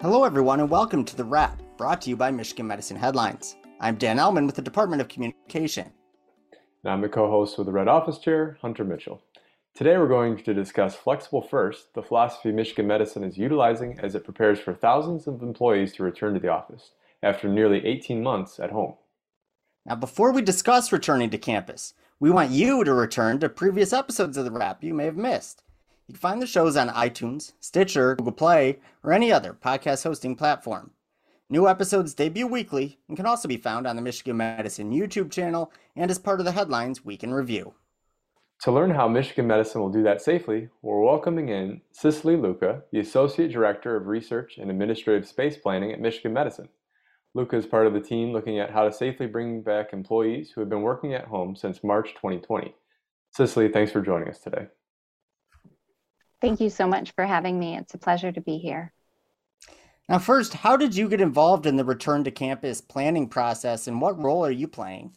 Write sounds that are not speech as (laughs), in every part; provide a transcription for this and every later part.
Hello, everyone, and welcome to The Wrap, brought to you by Michigan Medicine Headlines. I'm Dan Ellman with the Department of Communication. And I'm the co host with the Red Office Chair, Hunter Mitchell. Today, we're going to discuss Flexible First, the philosophy Michigan Medicine is utilizing as it prepares for thousands of employees to return to the office after nearly 18 months at home. Now, before we discuss returning to campus, we want you to return to previous episodes of The Wrap you may have missed. You can find the shows on iTunes, Stitcher, Google Play, or any other podcast hosting platform. New episodes debut weekly and can also be found on the Michigan Medicine YouTube channel and as part of the Headlines Week in Review. To learn how Michigan Medicine will do that safely, we're welcoming in Cicely Luca, the Associate Director of Research and Administrative Space Planning at Michigan Medicine. Luca is part of the team looking at how to safely bring back employees who have been working at home since March 2020. Cicely, thanks for joining us today. Thank you so much for having me. It's a pleasure to be here. Now, first, how did you get involved in the return to campus planning process and what role are you playing?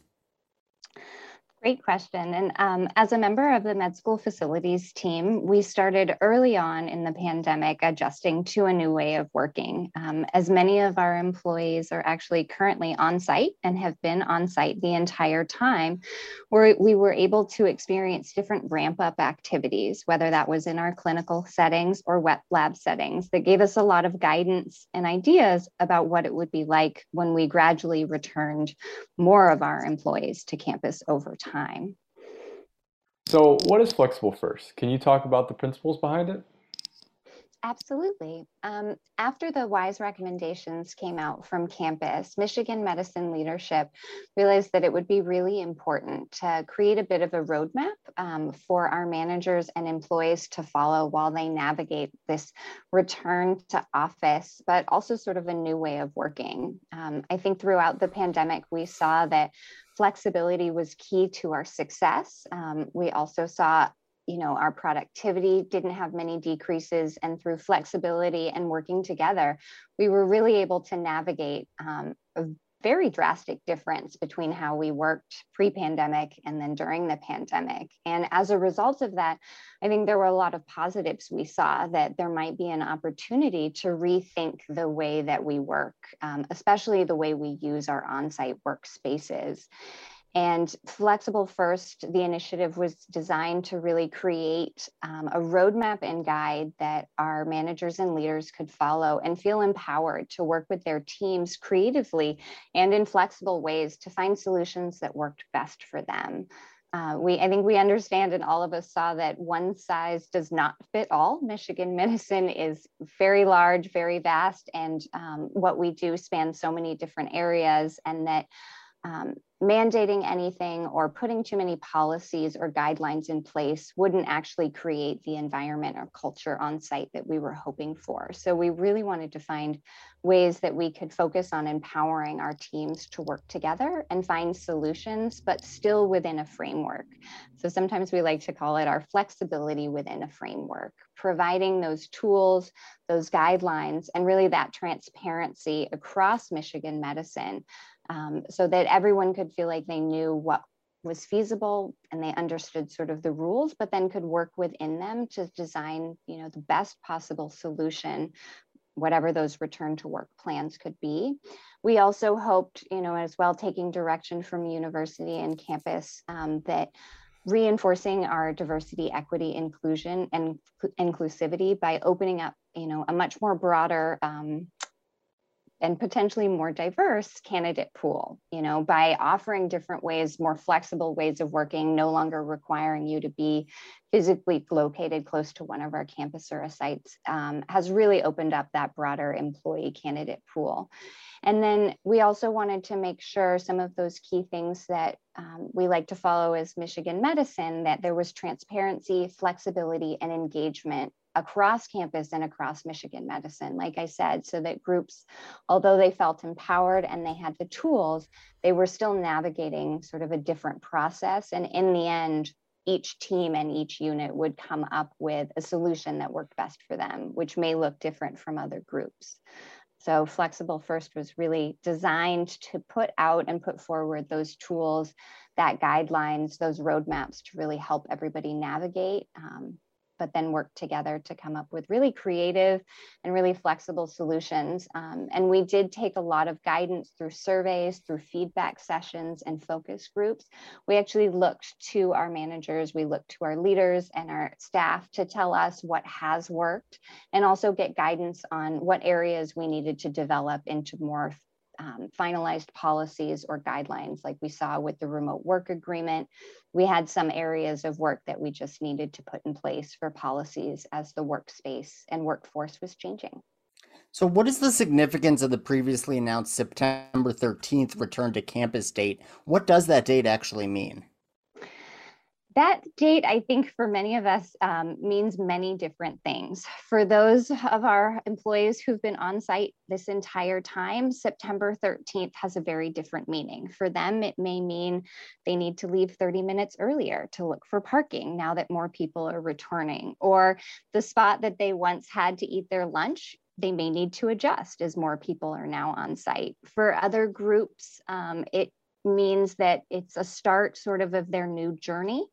Great question. And um, as a member of the med school facilities team, we started early on in the pandemic adjusting to a new way of working. Um, as many of our employees are actually currently on site and have been on site the entire time, where we were able to experience different ramp up activities, whether that was in our clinical settings or wet lab settings, that gave us a lot of guidance and ideas about what it would be like when we gradually returned more of our employees to campus over time time. So, what is Flexible First? Can you talk about the principles behind it? Absolutely. Um, after the WISE recommendations came out from campus, Michigan medicine leadership realized that it would be really important to create a bit of a roadmap um, for our managers and employees to follow while they navigate this return to office, but also sort of a new way of working. Um, I think throughout the pandemic, we saw that flexibility was key to our success. Um, we also saw you know our productivity didn't have many decreases and through flexibility and working together we were really able to navigate um, a very drastic difference between how we worked pre-pandemic and then during the pandemic. And as a result of that i think there were a lot of positives we saw that there might be an opportunity to rethink the way that we work um, especially the way we use our on-site workspaces and Flexible First, the initiative was designed to really create um, a roadmap and guide that our managers and leaders could follow and feel empowered to work with their teams creatively and in flexible ways to find solutions that worked best for them. Uh, we, I think we understand and all of us saw that one size does not fit all. Michigan (laughs) medicine is very large, very vast, and um, what we do spans so many different areas, and that um, mandating anything or putting too many policies or guidelines in place wouldn't actually create the environment or culture on site that we were hoping for. So we really wanted to find ways that we could focus on empowering our teams to work together and find solutions, but still within a framework. So sometimes we like to call it our flexibility within a framework, providing those tools, those guidelines, and really that transparency across Michigan medicine um, so that everyone could feel like they knew what was feasible and they understood sort of the rules, but then could work within them to design, you know, the best possible solution, whatever those return to work plans could be. We also hoped, you know, as well, taking direction from university and campus um, that reinforcing our diversity, equity, inclusion, and inclusivity by opening up, you know, a much more broader um, and potentially more diverse candidate pool you know by offering different ways more flexible ways of working no longer requiring you to be physically located close to one of our campus or sites um, has really opened up that broader employee candidate pool. And then we also wanted to make sure some of those key things that um, we like to follow as michigan medicine that there was transparency flexibility and engagement across campus and across Michigan medicine, like I said, so that groups, although they felt empowered and they had the tools, they were still navigating sort of a different process. And in the end, each team and each unit would come up with a solution that worked best for them, which may look different from other groups. So Flexible First was really designed to put out and put forward those tools, that guidelines, those roadmaps to really help everybody navigate um, but then work together to come up with really creative and really flexible solutions. Um, and we did take a lot of guidance through surveys, through feedback sessions, and focus groups. We actually looked to our managers, we looked to our leaders and our staff to tell us what has worked and also get guidance on what areas we needed to develop into more um, finalized policies or guidelines like we saw with the remote work agreement. We had some areas of work that we just needed to put in place for policies as the workspace and workforce was changing. So, what is the significance of the previously announced September 13th return to campus date? What does that date actually mean? That date, I think, for many of us um, means many different things. For those of our employees who've been on site this entire time, September 13th has a very different meaning. For them, it may mean they need to leave 30 minutes earlier to look for parking now that more people are returning, or the spot that they once had to eat their lunch they may need to adjust as more people are now on site. For other groups, um, it means that it's a start sort of of their new journey.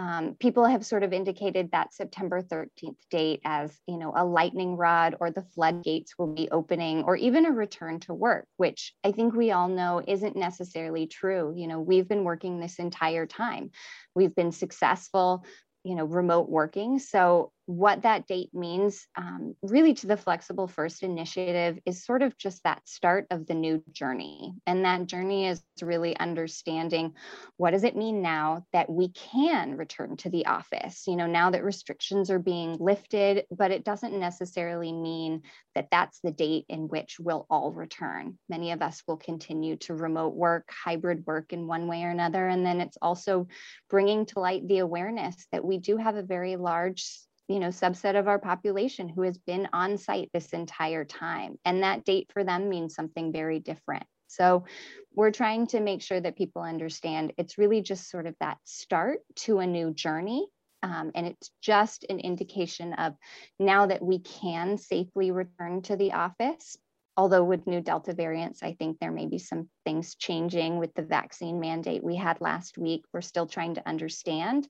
Um, people have sort of indicated that September 13th date as, you know, a lightning rod or the floodgates will be opening or even a return to work, which I think we all know isn't necessarily true. You know, we've been working this entire time. We've been successful you know remote working so what that date means um, really to the flexible first initiative is sort of just that start of the new journey. And that journey is really understanding what does it mean now that we can return to the office? You know now that restrictions are being lifted but it doesn't necessarily mean that that's the date in which we'll all return. Many of us will continue to remote work hybrid work in one way or another. And then it's also bringing to light the awareness that we do have a very large you know subset of our population who has been on site this entire time. And that date for them means something very different. So we're trying to make sure that people understand it's really just sort of that start to a new journey. Um, and it's just an indication of now that we can safely return to the office although with new delta variants i think there may be some things changing with the vaccine mandate we had last week. We're still trying to understand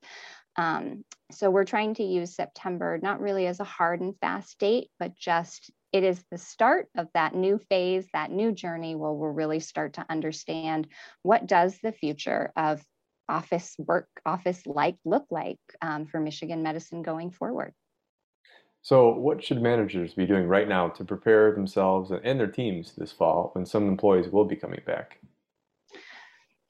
um, so we're trying to use September not really as a hard and fast date, but just it is the start of that new phase, that new journey where we'll really start to understand what does the future of office work, office like look like um, for Michigan medicine going forward. So, what should managers be doing right now to prepare themselves and their teams this fall when some employees will be coming back?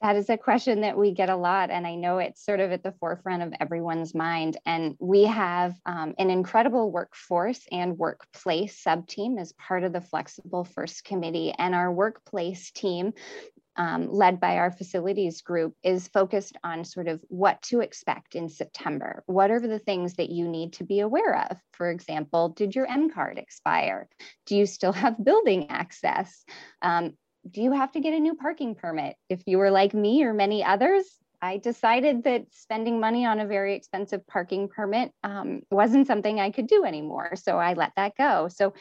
That is a question that we get a lot, and I know it's sort of at the forefront of everyone's mind. And we have um, an incredible workforce and workplace sub team as part of the Flexible First Committee. And our workplace team, um, led by our facilities group, is focused on sort of what to expect in September. What are the things that you need to be aware of? For example, did your M card expire? Do you still have building access? Um, do you have to get a new parking permit? If you were like me or many others, I decided that spending money on a very expensive parking permit um, wasn't something I could do anymore. So I let that go. So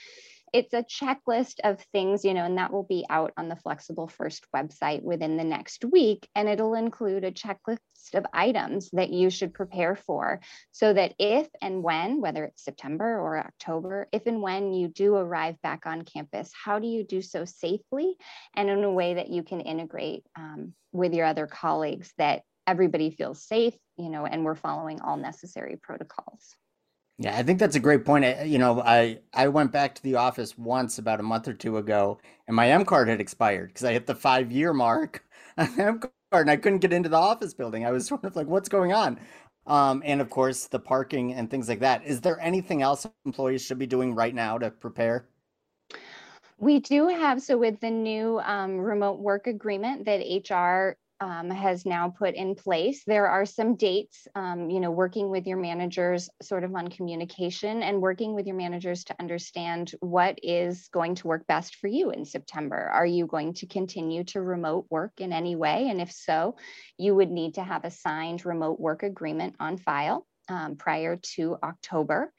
it's a checklist of things, you know, and that will be out on the Flexible First website within the next week. And it'll include a checklist of items that you should prepare for so that if and when, whether it's September or October, if and when you do arrive back on campus, how do you do so safely and in a way that you can integrate um, with your other colleagues that everybody feels safe, you know, and we're following all necessary protocols. Yeah, I think that's a great point. You know, I I went back to the office once about a month or two ago, and my M card had expired because I hit the five year mark (laughs) on the M card, and I couldn't get into the office building. I was sort of like, "What's going on?" Um, and of course, the parking and things like that. Is there anything else employees should be doing right now to prepare? We do have so with the new um, remote work agreement that HR um, has now put in place. There are some dates, um, you know, working with your managers sort of on communication and working with your managers to understand what is going to work best for you in September. Are you going to continue to remote work in any way? And if so, you would need to have a signed remote work agreement on file um, prior to October.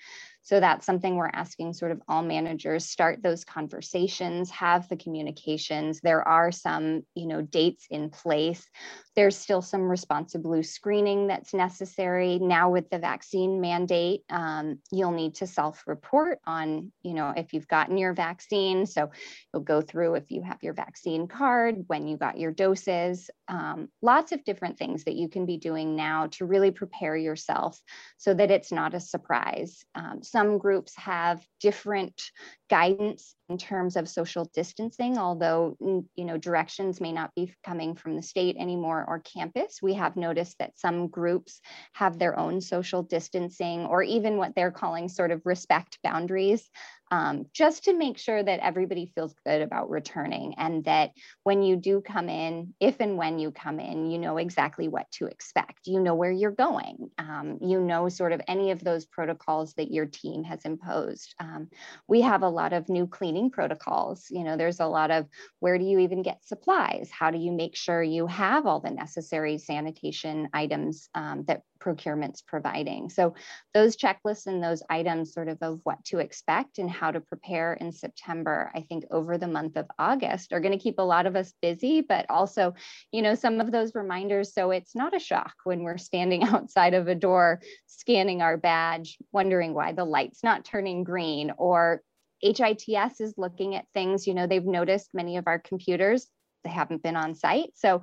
So that's something we're asking sort of all managers start those conversations, have the communications. There are some, you know, dates in place. There's still some responsible screening that's necessary. Now with the vaccine mandate, um, you'll need to self-report on, you know, if you've gotten your vaccine. So you'll go through if you have your vaccine card, when you got your doses, um, lots of different things that you can be doing now to really prepare yourself so that it's not a surprise. Um, some groups have different guidance in terms of social distancing, although you know directions may not be coming from the state anymore or campus. We have noticed that some groups have their own social distancing or even what they're calling sort of respect boundaries um, just to make sure that everybody feels good about returning and that when you do come in, if and when you come in, you know exactly what to expect. You know where you're going. Um, you know sort of any of those protocols that your team has imposed. Um, we have a lot of new cleaning protocols. You know, there's a lot of where do you even get supplies? How do you make sure you have all the necessary sanitation items um, that procurement's providing. So those checklists and those items sort of of what to expect and how to prepare in September, I think over the month of August are going to keep a lot of us busy, but also, you know, some of those reminders. So it's not a shock when we're standing (laughs) outside of a door, scanning our badge, wondering why the light's not turning green or HITS is looking at things, you know, they've noticed many of our computers they haven't been on site. So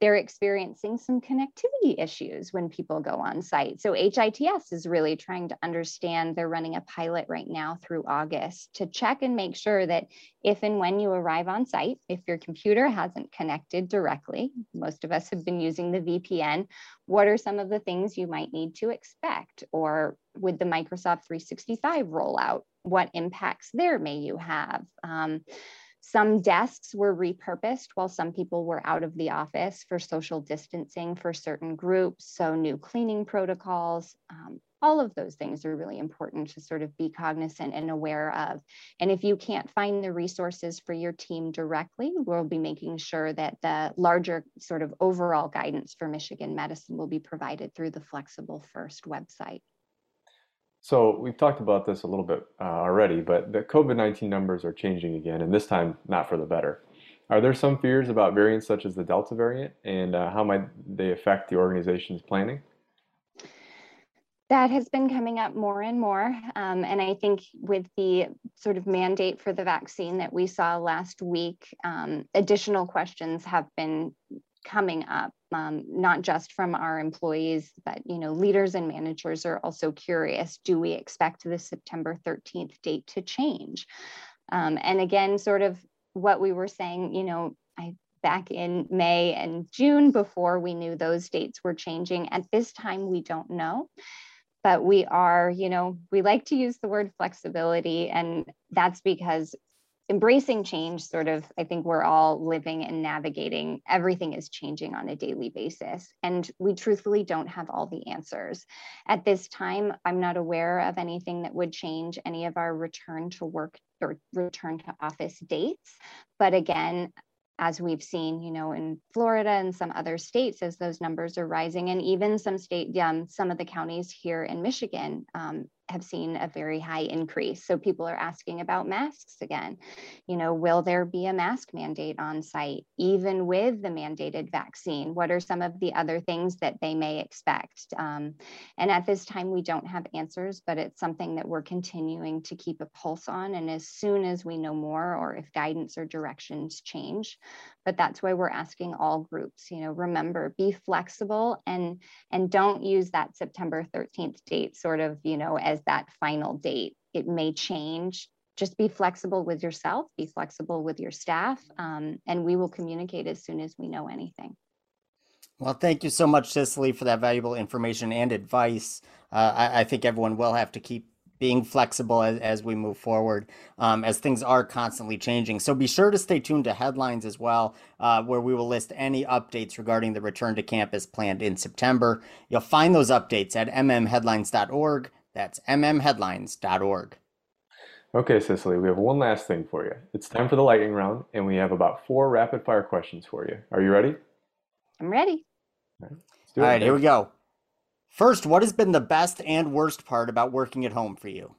they're experiencing some connectivity issues when people go on site. So HITS is really trying to understand, they're running a pilot right now through August to check and make sure that if and when you arrive on site, if your computer hasn't connected directly, most of us have been using the VPN, what are some of the things you might need to expect? Or with the Microsoft 365 rollout, what impacts there may you have? Um, some desks were repurposed while some people were out of the office for social distancing for certain groups. So, new cleaning protocols, um, all of those things are really important to sort of be cognizant and aware of. And if you can't find the resources for your team directly, we'll be making sure that the larger sort of overall guidance for Michigan medicine will be provided through the Flexible First website. So we've talked about this a little bit uh, already, but the COVID-19 numbers are changing again, and this time not for the better. Are there some fears about variants such as the Delta variant, and uh, how might they affect the organization's planning? That has been coming up more and more. Um, and I think with the sort of mandate for the vaccine that we saw last week, um, additional questions have been coming up, um, not just from our employees, but you know, leaders and managers are also curious. Do we expect the September 13th date to change? Um, and again, sort of what we were saying, you know, I back in May and June before we knew those dates were changing. At this time, we don't know. But we are, you know, we like to use the word flexibility, and that's because embracing change sort of i think we're all living and navigating everything is changing on a daily basis. And we truthfully don't have all the answers. At this time i'm not aware of anything that would change any of our return to work or return to office dates. But again as we've seen, you know, in Florida and some other states, as those numbers are rising, and even some state, um, some of the counties here in Michigan, um, have seen a very high increase. So people are asking about masks again. You know, will there be a mask mandate on site, even with the mandated vaccine? What are some of the other things that they may expect? Um, and at this time, we don't have answers, but it's something that we're continuing to keep a pulse on. And as soon as we know more, or if guidance or directions change, but that's why we're asking all groups, you know, remember, be flexible and and don't use that September 13th date sort of, you know, as that final date. It may change. Just be flexible with yourself, be flexible with your staff, um, and we will communicate as soon as we know anything. Well, thank you so much, Cicely, for that valuable information and advice. Uh, I, I think everyone will have to keep being flexible as, as we move forward, um, as things are constantly changing. So be sure to stay tuned to headlines as well, uh, where we will list any updates regarding the return to campus planned in September. You'll find those updates at mmheadlines.org. That's mmheadlines.org. Okay, Cicely, we have one last thing for you. It's time for the lightning round, and we have about four rapid fire questions for you. Are you ready? I'm ready. All right, All right here we go. First, what has been the best and worst part about working at home for you?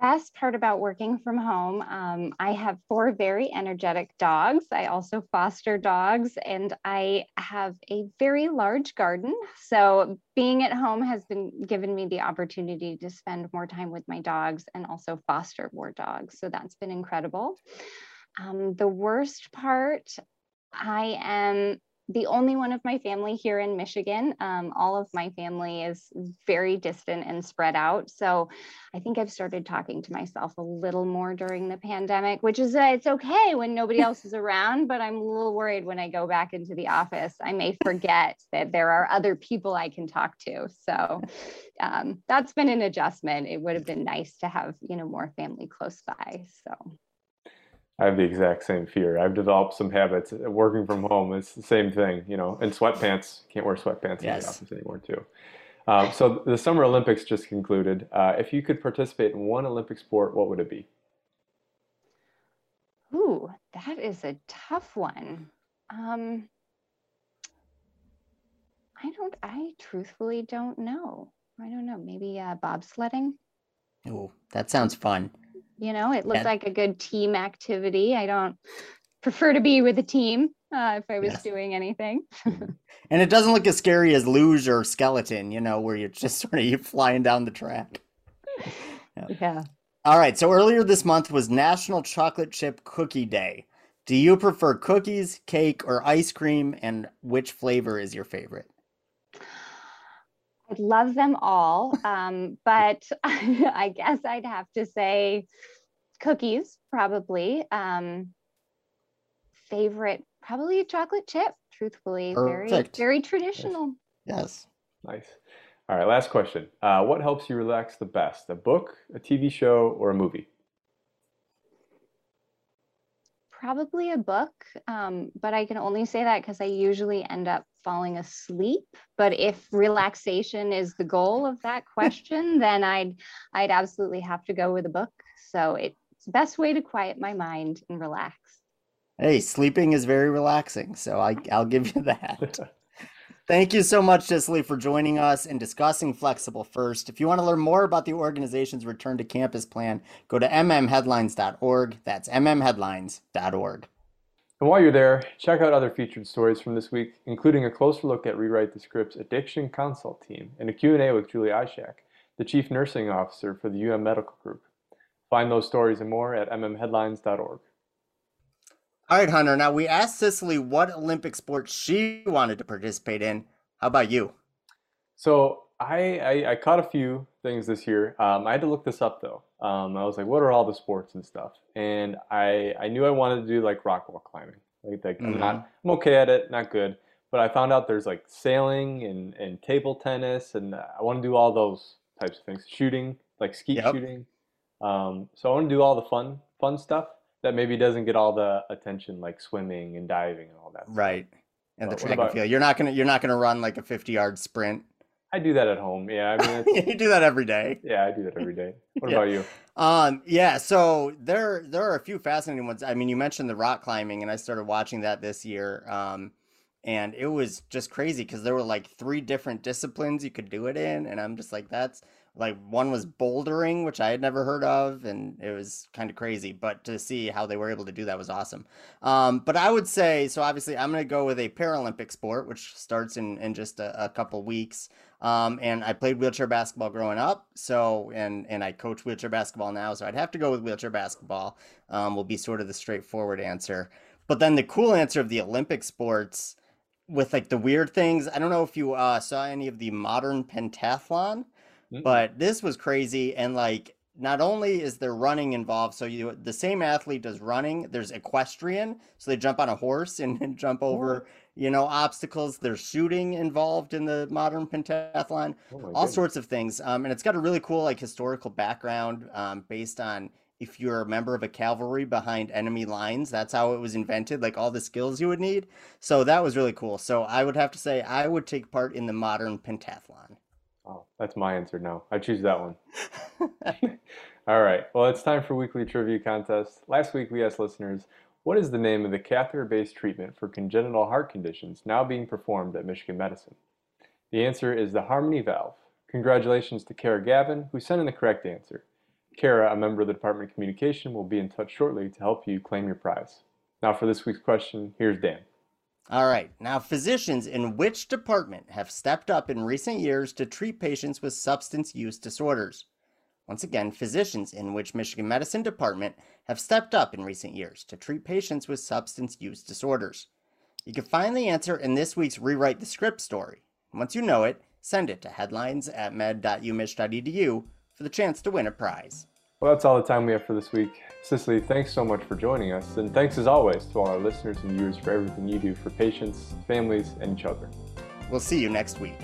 Best part about working from home, um, I have four very energetic dogs. I also foster dogs, and I have a very large garden. So, being at home has been given me the opportunity to spend more time with my dogs and also foster more dogs. So, that's been incredible. Um, the worst part, I am the only one of my family here in Michigan. Um, all of my family is very distant and spread out. So I think I've started talking to myself a little more during the pandemic, which is uh, it's okay when nobody else is around, but I'm a little worried when I go back into the office. I may forget that there are other people I can talk to. So um, that's been an adjustment. It would have been nice to have you know more family close by. So. I have the exact same fear. I've developed some habits. Working from home is the same thing, you know. And sweatpants can't wear sweatpants yes. in the office anymore too. Um, so the Summer Olympics just concluded. Uh, if you could participate in one Olympic sport, what would it be? Ooh, that is a tough one. Um, I don't. I truthfully don't know. I don't know. Maybe uh, bobsledding. Oh, that sounds fun. You know, it looked yeah. like a good team activity. I don't prefer to be with a team uh, if I was yes. doing anything. (laughs) and it doesn't look as scary as luge or skeleton, you know, where you're just (laughs) sort of you flying down the track. Yeah. yeah. All right. So earlier this month was National Chocolate Chip Cookie Day. Do you prefer cookies, cake, or ice cream? And which flavor is your favorite? I love them all, um, but (laughs) I guess I'd have to say cookies, probably. Um, favorite, probably chocolate chip. Truthfully, Perfect. very very traditional. Yes. Nice. All right, last question. Uh, what helps you relax the best? A book, a TV show, or a movie? Probably a book, um, but I can only say that because I usually end up falling asleep. But if relaxation is the goal of that (laughs) question, then I'd I'd absolutely have to go with a book. So it's the best way to quiet my mind and relax. Hey, sleeping is very relaxing, so I, I'll give you that. (laughs) Thank you so much, Cicely, for joining us and discussing Flexible First. If you want to learn more about the organization's return to campus plan, go to mmheadlines.org. That's mmheadlines.org. And while you're there, check out other featured stories from this week, including a closer look at Rewrite the Script's Addiction Consult team and a Q&A with Julie Ishak, the Chief Nursing Officer for the UM Medical Group. Find those stories and more at mmheadlines.org. All right, Hunter. Now we asked Cicely what Olympic sport she wanted to participate in. How about you? So I, I, I caught a few things this year. Um, I had to look this up though. Um, I was like, what are all the sports and stuff? And I I knew I wanted to do like rock wall climbing. Like, like mm-hmm. I'm not I'm okay at it, not good. But I found out there's like sailing and, and table tennis, and I want to do all those types of things. Shooting, like skeet yep. shooting. Um, so I want to do all the fun fun stuff that maybe doesn't get all the attention like swimming and diving and all that. Right. Stuff. And the track about, and field. You're not gonna you're not gonna run like a 50 yard sprint. I do that at home. Yeah, I mean, (laughs) you do that every day. Yeah, I do that every day. (laughs) What yeah. about you? Um, yeah. So there there are a few fascinating ones. I mean, you mentioned the rock climbing, and I started watching that this year. Um, and it was just crazy because there were like three different disciplines you could do it in, and I'm just like, that's like one was bouldering which i had never heard of and it was kind of crazy but to see how they were able to do that was awesome. Um, but i would say so obviously i'm going to go with a paralympic sport which starts in, in just a, a couple weeks um, and i played wheelchair basketball growing up so and and i coach wheelchair basketball now so i'd have to go with wheelchair basketball um, will be sort of the straightforward answer. But then the cool answer of the olympic sports with like the weird things i don't know if you uh, saw any of the modern pentathlon Mm-hmm. But this was crazy. And like, not only is there running involved, so you the same athlete does running. There's equestrian, so they jump on a horse and, and jump over, you know, obstacles. There's shooting involved in the modern pentathlon, oh all goodness. sorts of things. Um, and it's got a really cool like historical background um, based on if you're a member of a cavalry behind enemy lines. That's how it was invented, like all the skills you would need. So that was really cool. So I would have to say I would take part in the modern pentathlon. Oh, that's my answer No, I choose that one. (laughs) (laughs) All right. Well, it's time for weekly trivia contest. Last week we asked listeners, what is the name of the catheter-based treatment for congenital heart conditions now being performed at Michigan Medicine? The answer is the Harmony valve. Congratulations to Kara Gavin, who sent in the correct answer. Kara, a member of the Department of Communication, will be in touch shortly to help you claim your prize. Now, for this week's question, here's Dan. All right. Now, physicians in which department have stepped up in recent years to treat patients with substance use disorders? Once again, physicians in which Michigan Medicine Department have stepped up in recent years to treat patients with substance use disorders. You can find the answer in this week's Rewrite the Script story. Once you know it, send it to headlines at med.umich.edu for the chance to win a prize. Well, that's all the time we have for this week. Cicely, thanks so much for joining us, and thanks as always to all our listeners and viewers for everything you do for patients, families, and each other. We'll see you next week.